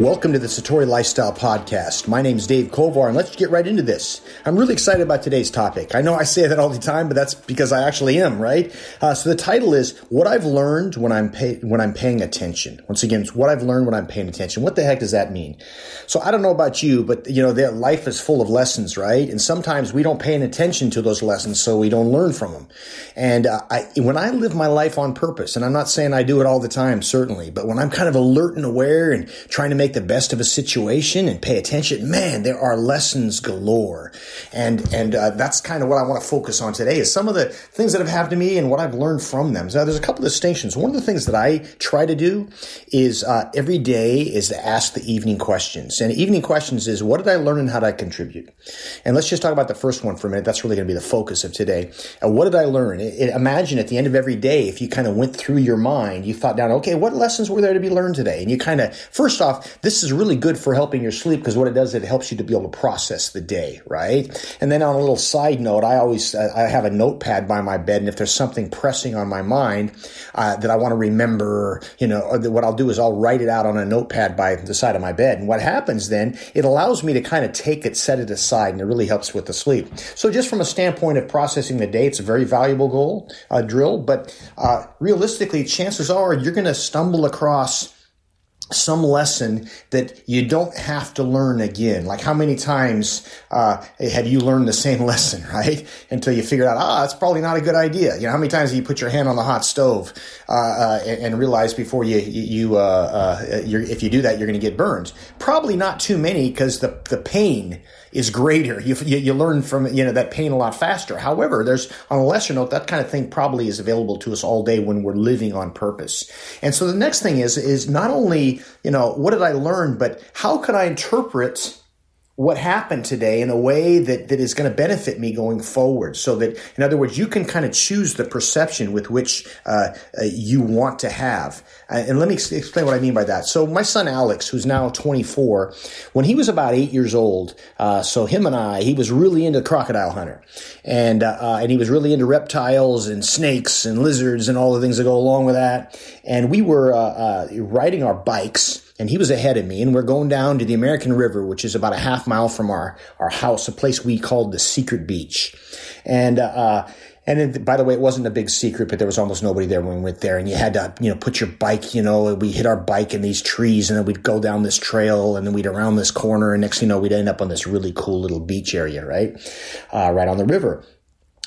Welcome to the Satori Lifestyle Podcast. My name is Dave Kovar, and let's get right into this. I'm really excited about today's topic. I know I say that all the time, but that's because I actually am, right? Uh, so the title is "What I've Learned When I'm pay- When I'm Paying Attention." Once again, it's what I've learned when I'm paying attention. What the heck does that mean? So I don't know about you, but you know, life is full of lessons, right? And sometimes we don't pay attention to those lessons, so we don't learn from them. And uh, I, when I live my life on purpose, and I'm not saying I do it all the time, certainly, but when I'm kind of alert and aware and trying to make the best of a situation and pay attention, man, there are lessons galore. And, and, uh, that's kind of what I want to focus on today is some of the things that have happened to me and what I've learned from them. So there's a couple of distinctions. One of the things that I try to do is, uh, every day is to ask the evening questions. And evening questions is what did I learn and how did I contribute? And let's just talk about the first one for a minute. That's really going to be the focus of today. Uh, what did I learn? It, it, imagine at the end of every day, if you kind of went through your mind, you thought down, okay, what lessons were there to be learned today? And you kind of, first off, this is really good for helping your sleep because what it does, it helps you to be able to process the day, right? And then on a little side note, I always, I have a notepad by my bed. And if there's something pressing on my mind uh, that I want to remember, you know, what I'll do is I'll write it out on a notepad by the side of my bed. And what happens then, it allows me to kind of take it, set it aside, and it really helps with the sleep. So just from a standpoint of processing the day, it's a very valuable goal, uh, drill. But uh, realistically, chances are you're going to stumble across some lesson that you don't have to learn again. Like how many times uh, have you learned the same lesson, right? Until you figure out, ah, it's probably not a good idea. You know, how many times have you put your hand on the hot stove uh, uh, and, and realize before you you uh, uh, if you do that, you're going to get burned? Probably not too many because the the pain is greater. You, you, you learn from you know that pain a lot faster. However, there's on a lesser note that kind of thing probably is available to us all day when we're living on purpose. And so the next thing is is not only you know what did I learn, but how can I interpret what happened today in a way that, that is going to benefit me going forward. So that, in other words, you can kind of choose the perception with which uh, uh, you want to have. Uh, and let me explain what I mean by that. So my son Alex, who's now 24, when he was about eight years old, uh, so him and I, he was really into crocodile hunter, and and he was really into reptiles and snakes and lizards and all the things that go along with that. And we were riding our bikes and he was ahead of me and we're going down to the American River, which is about a half mile from our, our house, a place we called the secret beach. And, uh, and it, by the way, it wasn't a big secret, but there was almost nobody there when we went there. And you had to, you know, put your bike, you know, we hit our bike in these trees and then we'd go down this trail and then we'd around this corner. And next thing you know, we'd end up on this really cool little beach area, right? Uh, right on the river.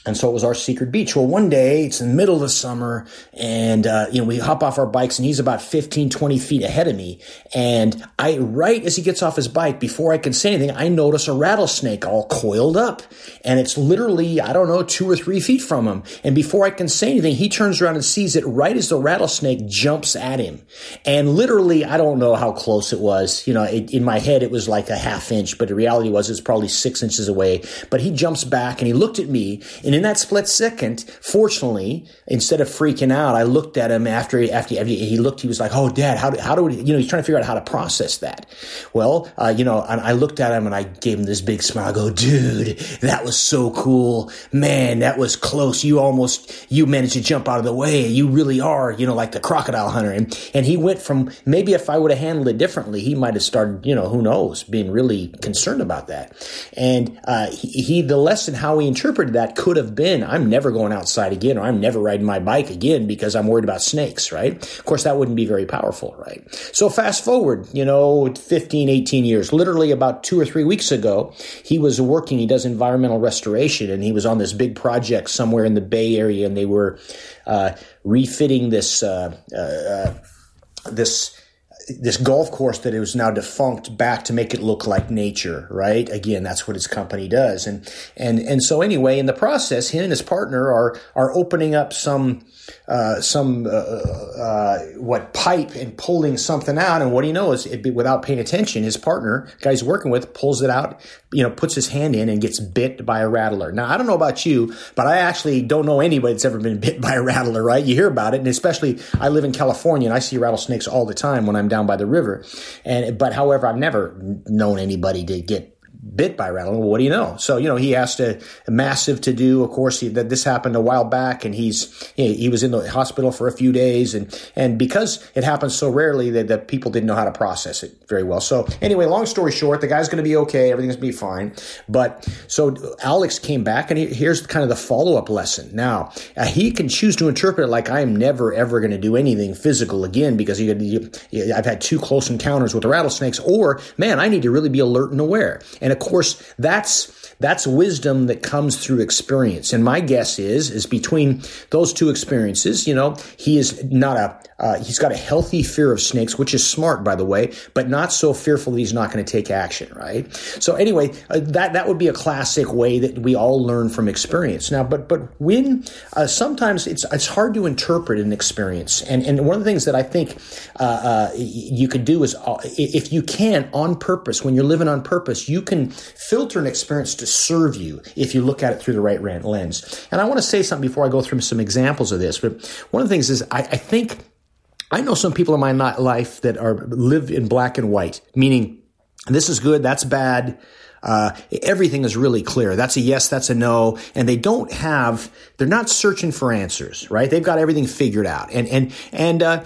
And so it was our secret beach. Well, one day it's in the middle of the summer and, uh, you know, we hop off our bikes and he's about 15, 20 feet ahead of me. And I, right as he gets off his bike, before I can say anything, I notice a rattlesnake all coiled up and it's literally, I don't know, two or three feet from him. And before I can say anything, he turns around and sees it right as the rattlesnake jumps at him. And literally, I don't know how close it was. You know, it, in my head, it was like a half inch, but the reality was it's probably six inches away. But he jumps back and he looked at me and in that split second, fortunately, instead of freaking out, I looked at him after he, after, he looked, he was like, Oh, dad, how do, how do we, you know, he's trying to figure out how to process that. Well, uh, you know, and I looked at him and I gave him this big smile. I go, dude, that was so cool. Man, that was close. You almost, you managed to jump out of the way. You really are, you know, like the crocodile hunter. And, and he went from maybe if I would have handled it differently, he might have started, you know, who knows, being really concerned about that. And, uh, he, he the lesson, how he interpreted that could have been, I'm never going outside again, or I'm never riding my bike again because I'm worried about snakes, right? Of course, that wouldn't be very powerful, right? So fast forward, you know, 15, 18 years, literally about two or three weeks ago, he was working, he does environmental restoration, and he was on this big project somewhere in the Bay Area, and they were uh, refitting this, uh, uh, uh this, this golf course that it was now defunct back to make it look like nature, right? Again, that's what his company does. And, and, and so anyway, in the process, he and his partner are, are opening up some, uh, some uh, uh, what pipe and pulling something out, and what do you know is it, without paying attention, his partner, guy he's working with, pulls it out, you know, puts his hand in and gets bit by a rattler. Now I don't know about you, but I actually don't know anybody that's ever been bit by a rattler. Right? You hear about it, and especially I live in California and I see rattlesnakes all the time when I'm down by the river. And but however, I've never known anybody to get bit by rattle. Well, what do you know? So, you know, he asked a, a massive to do. Of course, he, that this happened a while back and he's, he, he, was in the hospital for a few days. And, and because it happens so rarely that, that people didn't know how to process it very well. So anyway, long story short, the guy's going to be okay. Everything's going to be fine. But so Alex came back and he, here's kind of the follow up lesson. Now, uh, he can choose to interpret it like I am never, ever going to do anything physical again because he, he, I've had two close encounters with the rattlesnakes or man, I need to really be alert and aware. And of course, that's that's wisdom that comes through experience. And my guess is, is between those two experiences, you know, he is not a, uh, he's got a healthy fear of snakes, which is smart, by the way, but not so fearful that he's not going to take action, right? So anyway, uh, that, that would be a classic way that we all learn from experience. Now, but, but when, uh, sometimes it's, it's hard to interpret an experience. And, and one of the things that I think, uh, uh, you could do is, uh, if you can on purpose, when you're living on purpose, you can filter an experience to serve you if you look at it through the right lens. And I want to say something before I go through some examples of this, but one of the things is I, I think I know some people in my life that are live in black and white, meaning this is good, that's bad. Uh, everything is really clear. That's a yes, that's a no, and they don't have. They're not searching for answers, right? They've got everything figured out, and and and uh,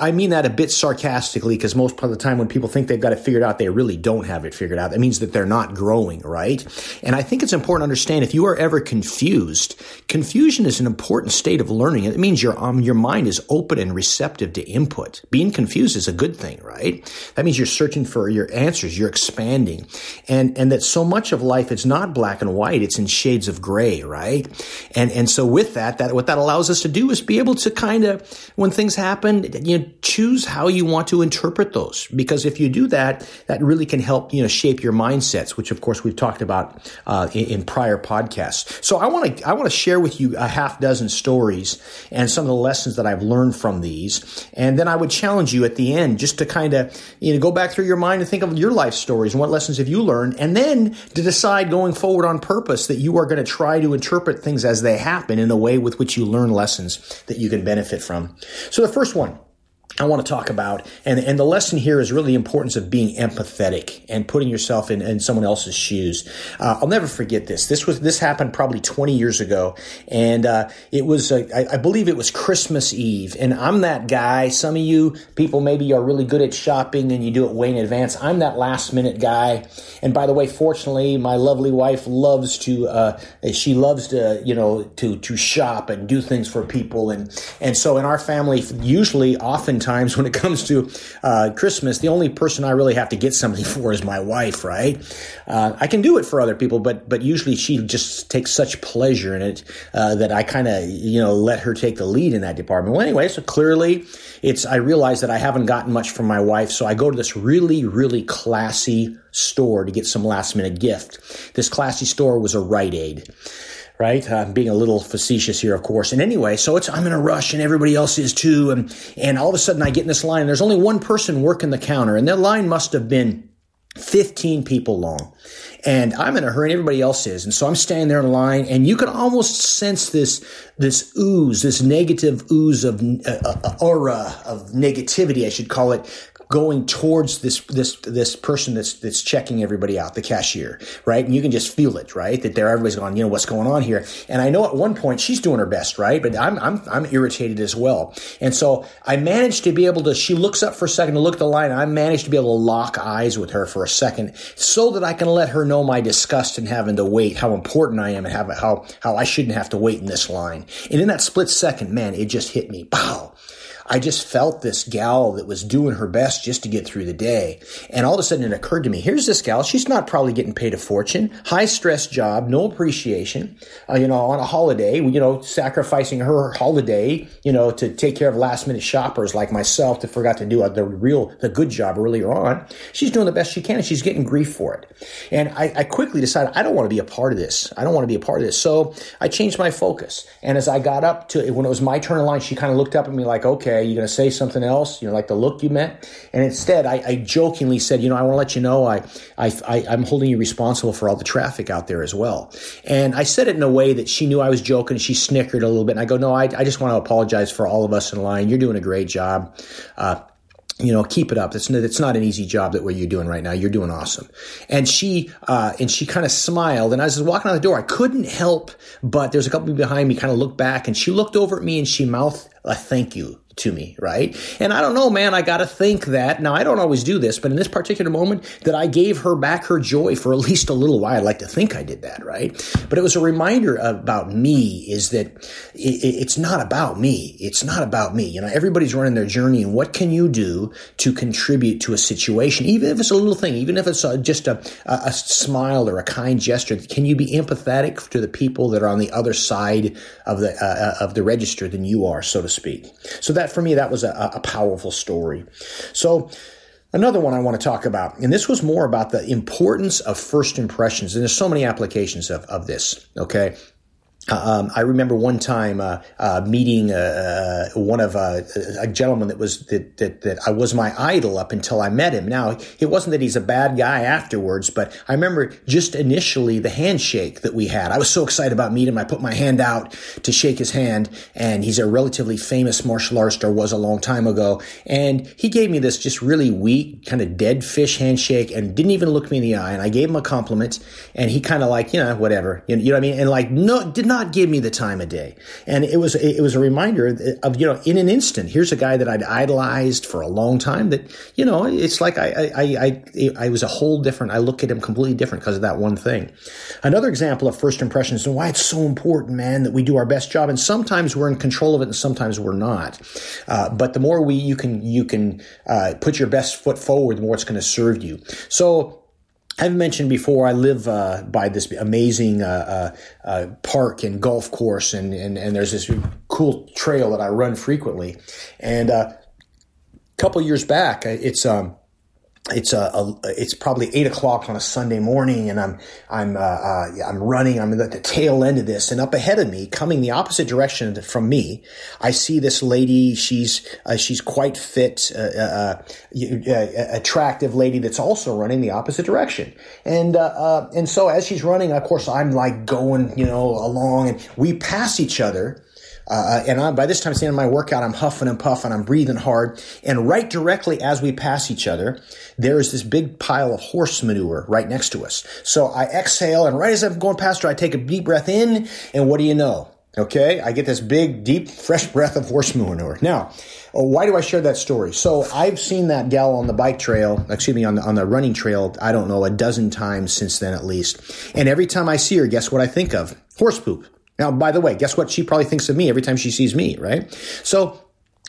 I mean that a bit sarcastically because most of the time when people think they've got it figured out, they really don't have it figured out. That means that they're not growing, right? And I think it's important to understand if you are ever confused, confusion is an important state of learning. It means your um, your mind is open and receptive to input. Being confused is a good thing, right? That means you're searching for your answers, you're expanding, and and that so much of life it's not black and white; it's in shades of gray, right? And and so with that, that what that allows us to do is be able to kind of when things happen you know, choose how you want to interpret those. Because if you do that, that really can help, you know, shape your mindsets, which of course we've talked about, uh, in, in, prior podcasts. So I want to, I want to share with you a half dozen stories and some of the lessons that I've learned from these. And then I would challenge you at the end just to kind of, you know, go back through your mind and think of your life stories and what lessons have you learned. And then to decide going forward on purpose that you are going to try to interpret things as they happen in a way with which you learn lessons that you can benefit from. So the first one, one. I want to talk about. And, and the lesson here is really the importance of being empathetic and putting yourself in, in someone else's shoes. Uh, I'll never forget this. This was, this happened probably 20 years ago. And, uh, it was, uh, I, I, believe it was Christmas Eve. And I'm that guy. Some of you people maybe are really good at shopping and you do it way in advance. I'm that last minute guy. And by the way, fortunately, my lovely wife loves to, uh, she loves to, you know, to, to shop and do things for people. And, and so in our family, usually, often times when it comes to uh, Christmas, the only person I really have to get something for is my wife, right? Uh, I can do it for other people, but but usually she just takes such pleasure in it uh, that I kind of you know let her take the lead in that department. Well, anyway, so clearly it's I realize that I haven't gotten much from my wife, so I go to this really really classy store to get some last minute gift. This classy store was a Rite Aid right? I'm being a little facetious here, of course. And anyway, so it's I'm in a rush, and everybody else is too. And and all of a sudden, I get in this line, and there's only one person working the counter, and that line must have been 15 people long. And I'm in a hurry and everybody else is. And so I'm standing there in line and you can almost sense this, this ooze, this negative ooze of uh, uh aura of negativity, I should call it, going towards this this this person that's that's checking everybody out, the cashier, right? And you can just feel it, right? That there everybody's going, you know, what's going on here? And I know at one point she's doing her best, right? But I'm I'm I'm irritated as well. And so I managed to be able to. She looks up for a second to look at the line. I managed to be able to lock eyes with her for a second, so that I can let her know my disgust in having to wait, how important I am, and how how how I shouldn't have to wait in this line. And in that split second, man, it just hit me. Pow! I just felt this gal that was doing her best just to get through the day. And all of a sudden it occurred to me, here's this gal. She's not probably getting paid a fortune, high stress job, no appreciation, uh, you know, on a holiday, you know, sacrificing her holiday, you know, to take care of last minute shoppers like myself that forgot to do the real, the good job earlier on. She's doing the best she can and she's getting grief for it. And I, I quickly decided I don't want to be a part of this. I don't want to be a part of this. So I changed my focus. And as I got up to, when it was my turn in line, she kind of looked up at me like, okay, okay, you going to say something else? You know, like the look you met? And instead, I, I jokingly said, you know, I want to let you know I, I, I, I'm holding you responsible for all the traffic out there as well. And I said it in a way that she knew I was joking. She snickered a little bit. And I go, no, I, I just want to apologize for all of us in line. You're doing a great job. Uh, you know, keep it up. It's, it's not an easy job that what you're doing right now. You're doing awesome. And she, uh, and she kind of smiled. And as I was walking out the door, I couldn't help but there's a couple behind me kind of looked back and she looked over at me and she mouthed a thank you to me, right? And I don't know, man, I got to think that. Now, I don't always do this, but in this particular moment, that I gave her back her joy for at least a little while. I'd like to think I did that, right? But it was a reminder about me is that it's not about me. It's not about me. You know, everybody's running their journey, and what can you do to contribute to a situation, even if it's a little thing, even if it's just a, a smile or a kind gesture? Can you be empathetic to the people that are on the other side of the uh, uh of the register than you are, so to speak? So that that for me, that was a, a powerful story. So, Another one I want to talk about, and this was more about the importance of first impressions. And there's so many applications of, of this. Okay. Uh, um, I remember one time uh, uh, meeting uh, uh, one of uh, a gentleman that was that, that, that I was my idol up until I met him. Now it wasn't that he's a bad guy afterwards, but I remember just initially the handshake that we had. I was so excited about meeting him. I put my hand out to shake his hand, and he's a relatively famous martial artist or was a long time ago. And he gave me this just really weak, kind of dead fish handshake, and didn't even look me in the eye. And I gave him a compliment, and he kind of like you know whatever, you you know what I mean, and like no did not not give me the time of day. And it was, it was a reminder of, you know, in an instant, here's a guy that I'd idolized for a long time that, you know, it's like I, I, I, I was a whole different, I look at him completely different because of that one thing. Another example of first impressions and why it's so important, man, that we do our best job. And sometimes we're in control of it and sometimes we're not. Uh, but the more we, you can, you can, uh, put your best foot forward, the more it's going to serve you. So, I've mentioned before, I live uh, by this amazing uh, uh, uh, park and golf course, and, and, and there's this cool trail that I run frequently. And a uh, couple years back, it's um, it's a, a, it's probably eight o'clock on a Sunday morning, and I'm I'm uh, uh, I'm running. I'm at the tail end of this, and up ahead of me, coming the opposite direction from me, I see this lady. She's uh, she's quite fit, uh, uh, uh, attractive lady that's also running the opposite direction, and and so as she's running, of course, I'm like going you know along, and we pass each other uh, and I'm, by this time, standing in my workout, I'm huffing and puffing, I'm breathing hard. And right directly as we pass each other, there is this big pile of horse manure right next to us. So I exhale, and right as I'm going past her, I take a deep breath in, and what do you know? Okay, I get this big, deep, fresh breath of horse manure. Now, uh, why do I share that story? So I've seen that gal on the bike trail, excuse me, on the on the running trail. I don't know a dozen times since then at least. And every time I see her, guess what I think of? Horse poop. Now, by the way, guess what? She probably thinks of me every time she sees me, right? So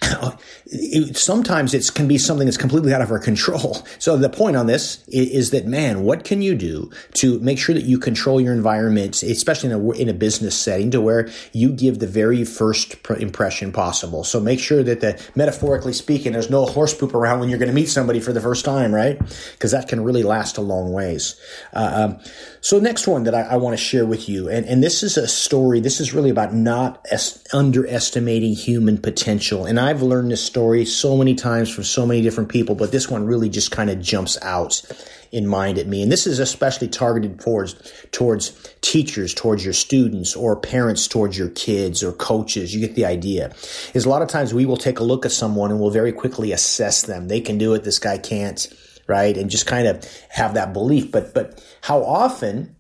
sometimes it can be something that's completely out of our control. So the point on this is, that, man, what can you do to make sure that you control your environment, especially in a, in a business setting to where you give the very first impression possible. So make sure that the, metaphorically speaking, there's no horse poop around when you're going to meet somebody for the first time, right? Because that can really last a long ways. Uh, um, so next one that I, I want to share with you, and, and this is a story, this is really about not es- underestimating human potential. And I've learned this story so many times from so many different people, but this one really just kind of jumps out in mind at me. And this is especially targeted towards, towards teachers, towards your students, or parents towards your kids or coaches. You get the idea. Is a lot of times we will take a look at someone and we'll very quickly assess them. They can do it. This guy can't right? And just kind of have that belief. But but how often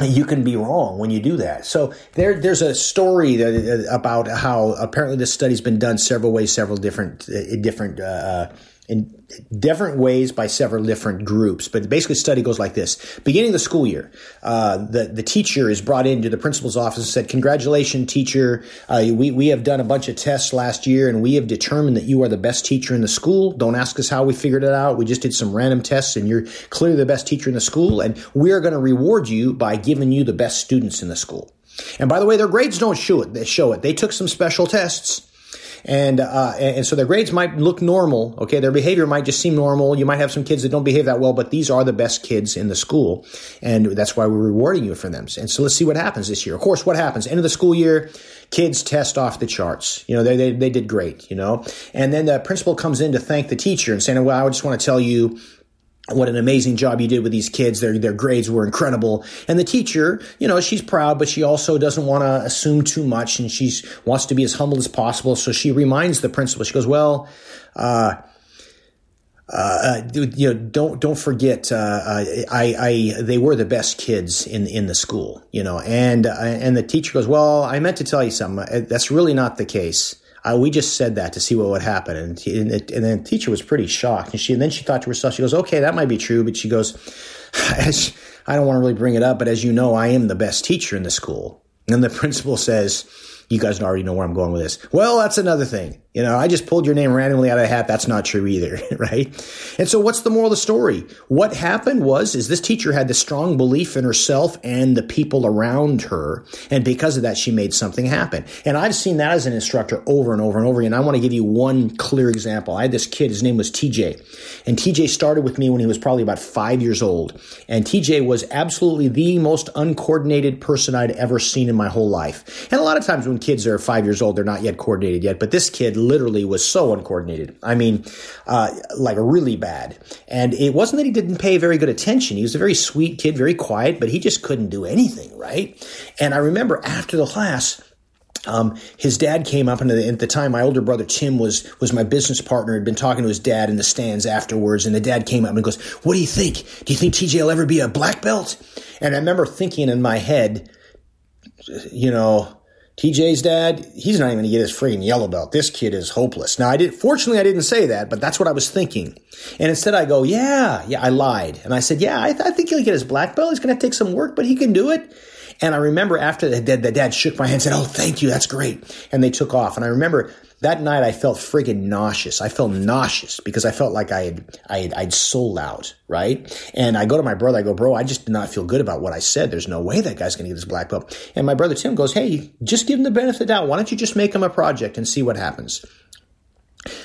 you can be wrong when you do that. So there, there's a story that, about how apparently this study's been done several ways, several different, uh, different, uh, in different ways by several different groups. But basically, the study goes like this: beginning of the school year, uh, the the teacher is brought into the principal's office and said, "Congratulations, teacher! Uh, we we have done a bunch of tests last year, and we have determined that you are the best teacher in the school. Don't ask us how we figured it out. We just did some random tests, and you're clearly the best teacher in the school, and we are going to reward you by giving you the best students in the school." And by the way, their grades don't show it. They show it. They took some special tests and uh, and so their grades might look normal. Okay, their behavior might just seem normal. You might have some kids that don't behave that well, but these are the best kids in the school, and that's why we're rewarding you for them. And so let's see what happens this year. Of course, what happens end of the school year, kids test off the charts. You know, they they, they did great. You know, and then the principal comes in to thank the teacher and saying, "Well, I just want to tell you." What an amazing job you did with these kids. Their, their grades were incredible. And the teacher, you know, she's proud, but she also doesn't want to assume too much and she wants to be as humble as possible. So she reminds the principal, she goes, well, uh, uh, you know, don't don't forget. Uh, I, I they were the best kids in in the school, you know, and uh, and the teacher goes, "Well, I meant to tell you something. That's really not the case. Uh, we just said that to see what would happen." And and, it, and then the teacher was pretty shocked, and she and then she thought to herself, she goes, "Okay, that might be true," but she goes, "I don't want to really bring it up, but as you know, I am the best teacher in the school." And the principal says, "You guys already know where I'm going with this." Well, that's another thing. You know, I just pulled your name randomly out of a hat. That's not true either, right? And so what's the moral of the story? What happened was, is this teacher had this strong belief in herself and the people around her. And because of that, she made something happen. And I've seen that as an instructor over and over and over again. I want to give you one clear example. I had this kid, his name was TJ. And TJ started with me when he was probably about five years old. And TJ was absolutely the most uncoordinated person I'd ever seen in my whole life. And a lot of times when kids are five years old, they're not yet coordinated yet. But this kid literally was so uncoordinated. I mean, uh, like really bad. And it wasn't that he didn't pay very good attention. He was a very sweet kid, very quiet, but he just couldn't do anything, right? And I remember after the class, um, his dad came up, and at the time, my older brother Tim was was my business partner. Had been talking to his dad in the stands afterwards, and the dad came up and goes, "What do you think? Do you think TJ will ever be a black belt?" And I remember thinking in my head, you know, TJ's dad, he's not even going to get his freaking yellow belt. This kid is hopeless. Now, I did, fortunately, I didn't say that, but that's what I was thinking. And instead, I go, yeah, yeah, I lied. And I said, yeah, I, th- I think he'll get his black belt. He's going to take some work, but he can do it. And I remember after the dad, the dad shook my hand and said, oh, thank you. That's great. And they took off. And I remember that night I felt friggin' nauseous. I felt nauseous because I felt like I had, I had, I'd sold out, right? And I go to my brother, I go, bro, I just did not feel good about what I said. There's no way that guy's gonna get his black belt. And my brother Tim goes, hey, just give him the benefit of the doubt. Why don't you just make him a project and see what happens?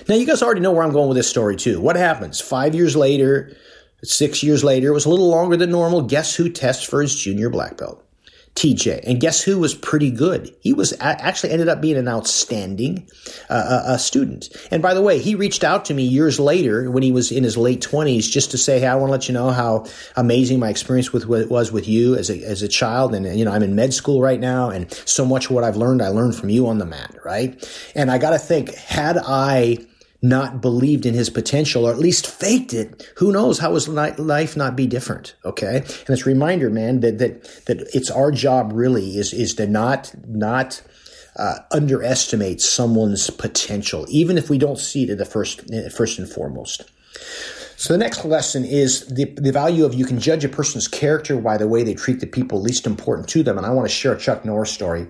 Now you guys already know where I'm going with this story too. What happens? Five years later, six years later, it was a little longer than normal. Guess who tests for his junior black belt? TJ. And guess who was pretty good? He was actually ended up being an outstanding uh, uh, uh, student. And by the way, he reached out to me years later when he was in his late twenties just to say, "Hey, I want to let you know how amazing my experience with what it was with you as a as a child, and you know I'm in med school right now, and so much of what I've learned I learned from you on the mat, right?" And I got to think, had I not believed in his potential or at least faked it, who knows how his life not be different? Okay. And it's a reminder, man, that, that, that it's our job really is, is to not, not, uh, underestimate someone's potential, even if we don't see it at the first, first and foremost. So the next lesson is the, the value of you can judge a person's character by the way they treat the people least important to them. And I want to share a Chuck Norris story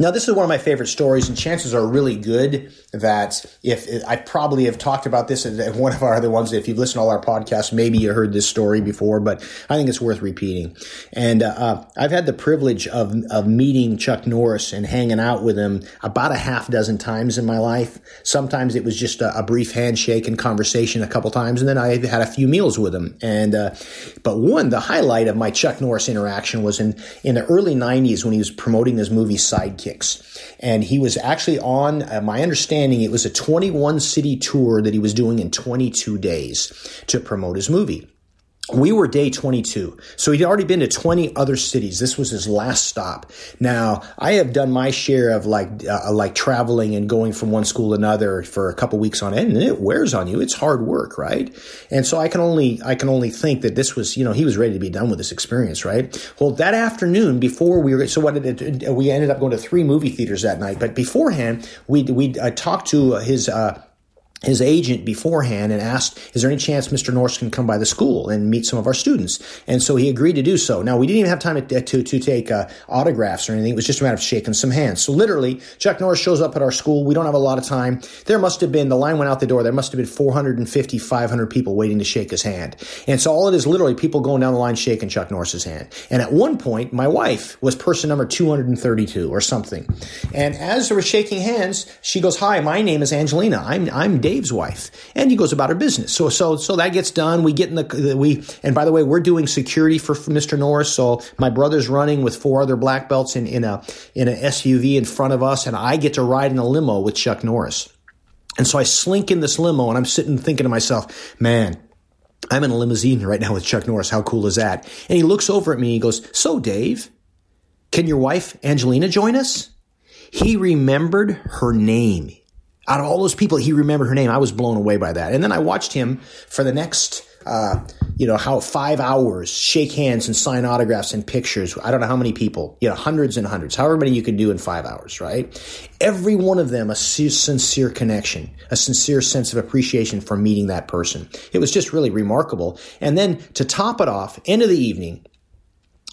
now, this is one of my favorite stories, and chances are really good that if I probably have talked about this in one of our other ones, if you've listened to all our podcasts, maybe you heard this story before, but I think it's worth repeating. And uh, I've had the privilege of, of meeting Chuck Norris and hanging out with him about a half dozen times in my life. Sometimes it was just a, a brief handshake and conversation a couple times, and then I had a few meals with him. And uh, but one, the highlight of my Chuck Norris interaction was in in the early '90s when he was promoting his movie Sidekick kicks. And he was actually on, uh, my understanding, it was a 21 city tour that he was doing in 22 days to promote his movie. We were day 22. So he'd already been to 20 other cities. This was his last stop. Now, I have done my share of like, uh, like traveling and going from one school to another for a couple weeks on end and it wears on you. It's hard work, right? And so I can only, I can only think that this was, you know, he was ready to be done with this experience, right? Well, that afternoon before we were, so what did it, we ended up going to three movie theaters that night, but beforehand, we, we uh, talked to his, uh, his agent beforehand and asked, is there any chance Mr. Norris can come by the school and meet some of our students? And so he agreed to do so. Now, we didn't even have time to, to, to take uh, autographs or anything. It was just a matter of shaking some hands. So literally, Chuck Norris shows up at our school. We don't have a lot of time. There must have been, the line went out the door. There must have been 450, 500 people waiting to shake his hand. And so all it is literally people going down the line shaking Chuck Norris's hand. And at one point, my wife was person number 232 or something. And as they were shaking hands, she goes, hi, my name is Angelina. I'm, I'm Dave's wife, and he goes about her business. So so so that gets done. We get in the we and by the way, we're doing security for, for Mr. Norris. So my brother's running with four other black belts in in a in an SUV in front of us, and I get to ride in a limo with Chuck Norris. And so I slink in this limo, and I'm sitting thinking to myself, man. I'm in a limousine right now with Chuck Norris. How cool is that? And he looks over at me. And he goes, So, Dave, can your wife, Angelina, join us? He remembered her name. Out of all those people, he remembered her name. I was blown away by that. And then I watched him for the next uh, you know, how five hours, shake hands and sign autographs and pictures. I don't know how many people, you know, hundreds and hundreds, however many you can do in five hours, right? Every one of them a sincere connection, a sincere sense of appreciation for meeting that person. It was just really remarkable. And then to top it off, end of the evening,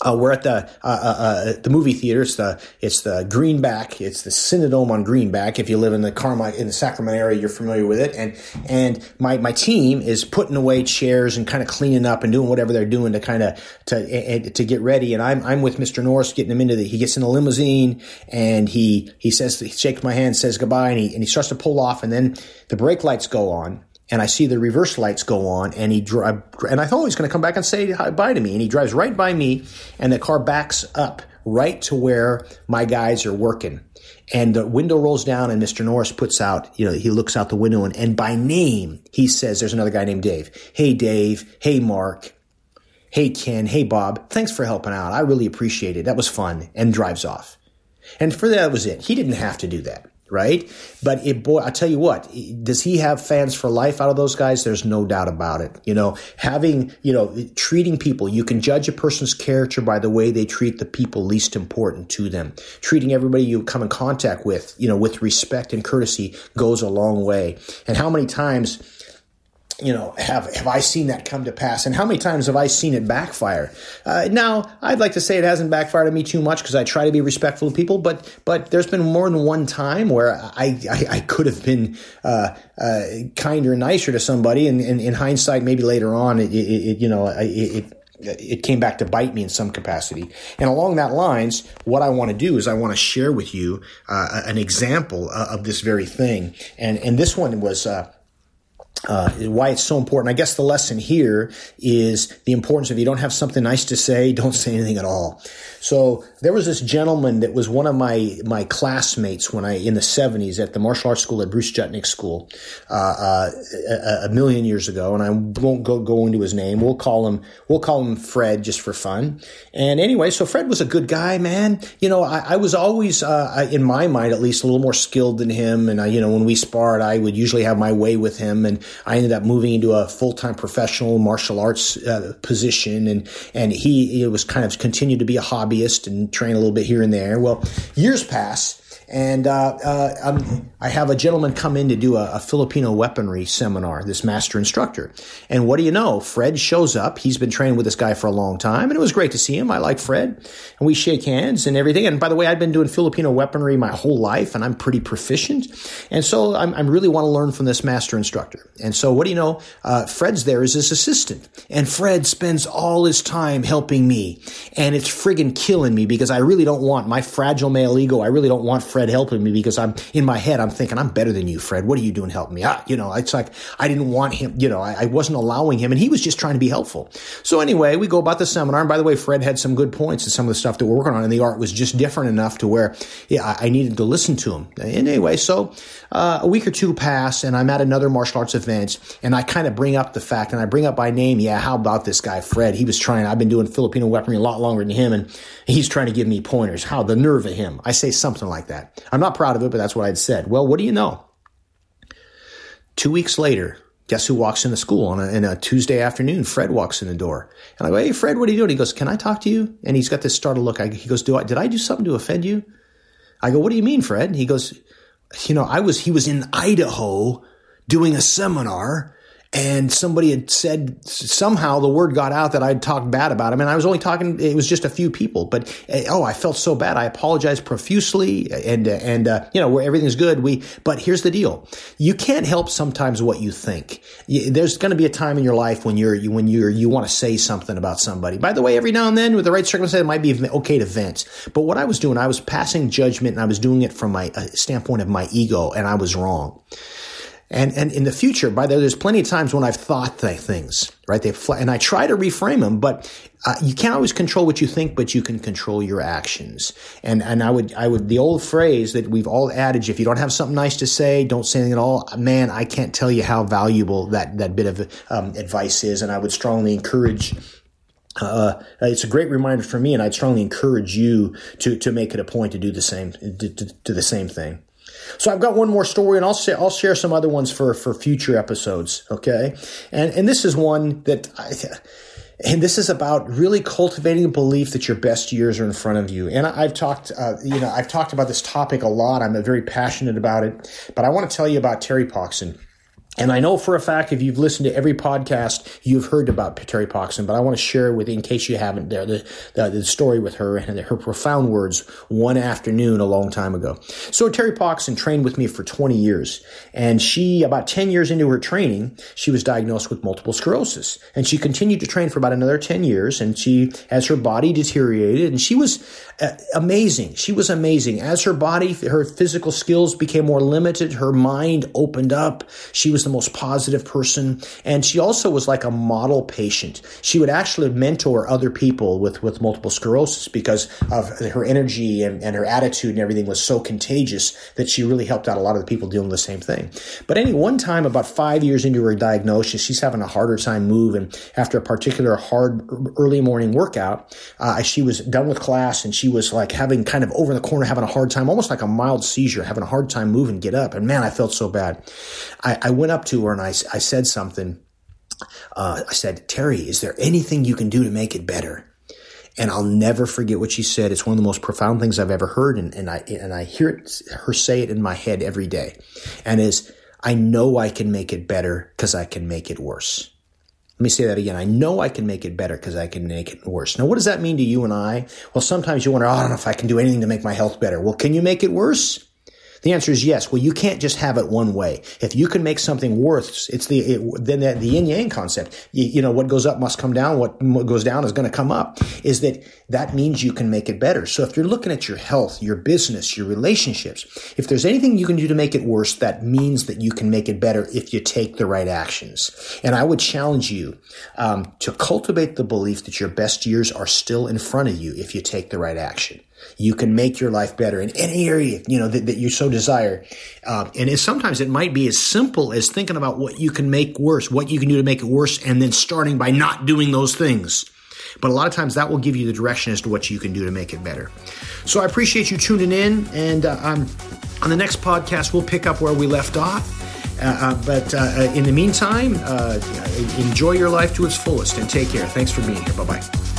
uh, we're at the uh, uh, uh, the movie theater. It's the it's the Greenback. It's the Cinedome on Greenback. If you live in the Carmi- in the Sacramento area, you're familiar with it. And and my my team is putting away chairs and kind of cleaning up and doing whatever they're doing to kind of to to get ready. And I'm I'm with Mr. Norris getting him into the. He gets in the limousine and he he says he shakes my hand, says goodbye, and he and he starts to pull off. And then the brake lights go on and I see the reverse lights go on, and he drive, and I thought he was going to come back and say hi, bye to me, and he drives right by me, and the car backs up right to where my guys are working, and the window rolls down, and Mr. Norris puts out, you know, he looks out the window, and, and by name he says, "There's another guy named Dave. Hey, Dave. Hey, Mark. Hey, Ken. Hey, Bob. Thanks for helping out. I really appreciate it. That was fun." And drives off, and for that was it. He didn't have to do that right? But it, boy, I tell you what, does he have fans for life out of those guys? There's no doubt about it. You know, having, you know, treating people, you can judge a person's character by the way they treat the people least important to them. Treating everybody you come in contact with, you know, with respect and courtesy goes a long way. And how many times, you know, have have I seen that come to pass? And how many times have I seen it backfire? Uh, now, I'd like to say it hasn't backfired on me too much because I try to be respectful of people, but but there's been more than one time where I I, I could have been uh, uh, kinder and nicer to somebody, and, and, in hindsight, maybe later on, it, it, it you know, it, it it came back to bite me in some capacity. And along that lines, what I want to do is I want to share with you uh, an example uh, of this very thing. And and this one was uh, uh, why it's so important. I guess the lesson here is the importance of you don't have something nice to say, don't say anything at all. So there was this gentleman that was one of my my classmates when I in the seventies at the martial arts school at Bruce Juchnik School uh, uh, a, a, million years ago, and I won't go go into his name. We'll call him we'll call him Fred just for fun. And anyway, so Fred was a good guy, man. You know, I, I was always uh, in my mind at least a little more skilled than him, and I, you know when we sparred, I would usually have my way with him, and I ended up moving into a full time professional martial arts uh, position, and and he it was kind of continued to be a hobbyist and train a little bit here and there. Well, years pass and uh, uh, um, I have a gentleman come in to do a, a, Filipino weaponry seminar, this master instructor. And what do you know? Fred shows up. He's been training with this guy for a long time, and it was great to see him. I like Fred. And we shake hands and everything. And by the way, I've been doing Filipino weaponry my whole life, and I'm pretty proficient. And so I'm, i really want to learn from this master instructor. And so what do you know? Uh, Fred's there as his assistant. And Fred spends all his time helping me. And it's friggin' killing me because I really don't want my fragile male ego. I really don't want Fred Fred helping me because I'm in my head, I'm thinking, I'm better than you, Fred. What are you doing helping me? Ah, you know, it's like I didn't want him, you know, I, I, wasn't allowing him and he was just trying to be helpful. So anyway, we go about the seminar. And by the way, Fred had some good points and some of the stuff that we're working on and the art was just different enough to where, yeah, I, I needed to listen to him. And anyway, so, uh, a week or two pass and I'm at another martial arts event and I kind of bring up the fact and I bring up by name, yeah, how about this guy, Fred? He was trying, I've been doing Filipino weaponry a lot longer than him and he's trying to give me pointers. How the nerve of him. I say something like that. I'm not proud of it, but that's what I'd said. Well, what do you know? Two weeks later, guess who walks into school on a, in a Tuesday afternoon? Fred walks in the door. And I go, hey, Fred, what are you doing? He goes, can I talk to you? And he's got this startled look. I, he goes, do I, did I do something to offend you? I go, what do you mean, Fred? He goes, you know, I was, he was in Idaho doing a seminar and somebody had said somehow the word got out that I'd talked bad about him, and I was only talking. It was just a few people, but eh, oh, I felt so bad. I apologized profusely, and uh, and uh, you know where everything's good. We, but here's the deal: you can't help sometimes what you think. there's going to be a time in your life when you're you, when you're you want to say something about somebody. By the way, every now and then, with the right circumstance, it might be okay to vent. But what I was doing, I was passing judgment, and I was doing it from my uh, standpoint of my ego, and I was wrong. And, and in the future, by the way, there's plenty of times when I've thought things, right? They fly, and I try to reframe them, but uh, you can't always control what you think, but you can control your actions. And, and I would, I would, the old phrase that we've all adage, if you don't have something nice to say, don't say anything at all. Man, I can't tell you how valuable that, that bit of um, advice is. And I would strongly encourage uh, it's a great reminder for me, and I'd strongly encourage you to to make it a point to do the same to, to, to the same thing. So I've got one more story, and I'll say, I'll share some other ones for for future episodes. Okay, and and this is one that I. And this is about really cultivating a belief that your best years are in front of you. And I've talked, uh, you know, I've talked about this topic a lot. I'm very passionate about it. But I want to tell you about Terry Poxon. And I know for a fact, if you've listened to every podcast, you've heard about Terry Poxon, but I want to share with, in case you haven't, there the, the, the, story with her and her profound words one afternoon a long time ago. So Terry Poxon trained with me for 20 years, and she, about 10 years into her training, she was diagnosed with multiple sclerosis, and she continued to train for about another 10 years, and she, as her body deteriorated, and she was uh, amazing. She was amazing. As her body, her physical skills became more limited, her mind opened up. She was the most positive person. And she also was like a model patient. She would actually mentor other people with, with multiple sclerosis because of her energy and, and her attitude and everything was so contagious that she really helped out a lot of the people dealing with the same thing. But any one time, about five years into her diagnosis, she's having a harder time moving. After a particular hard early morning workout, uh, she was done with class and she was like having kind of over in the corner, having a hard time, almost like a mild seizure, having a hard time moving, get up. And man, I felt so bad. I, I went up to her and I, I said something. Uh, I said, Terry, is there anything you can do to make it better? And I'll never forget what she said. It's one of the most profound things I've ever heard. And, and I, and I hear it, her say it in my head every day. And is, I know I can make it better because I can make it worse. Let me say that again. I know I can make it better because I can make it worse. Now, what does that mean to you and I? Well, sometimes you wonder, oh, I don't know if I can do anything to make my health better. Well, can you make it worse? The answer is yes. Well, you can't just have it one way. If you can make something worse, it's the it, then the, the yin yang concept. You, you, know, what goes up must come down. What, what goes down is going to come up. Is that that means you can make it better. So if you're looking at your health, your business, your relationships, if there's anything you can do to make it worse, that means that you can make it better if you take the right actions. And I would challenge you um, to cultivate the belief that your best years are still in front of you if you take the right action. You can make your life better in any area, you know, that, that you so desire. Uh, and it, sometimes it might be as simple as thinking about what you can make worse, what you can do to make it worse, and then starting by not doing those things. But a lot of times that will give you the direction as to what you can do to make it better. So I appreciate you tuning in. And uh, on the next podcast, we'll pick up where we left off. Uh, uh but uh, uh, in the meantime, enjoy your life to its fullest and take care. Thanks for being here. Bye bye.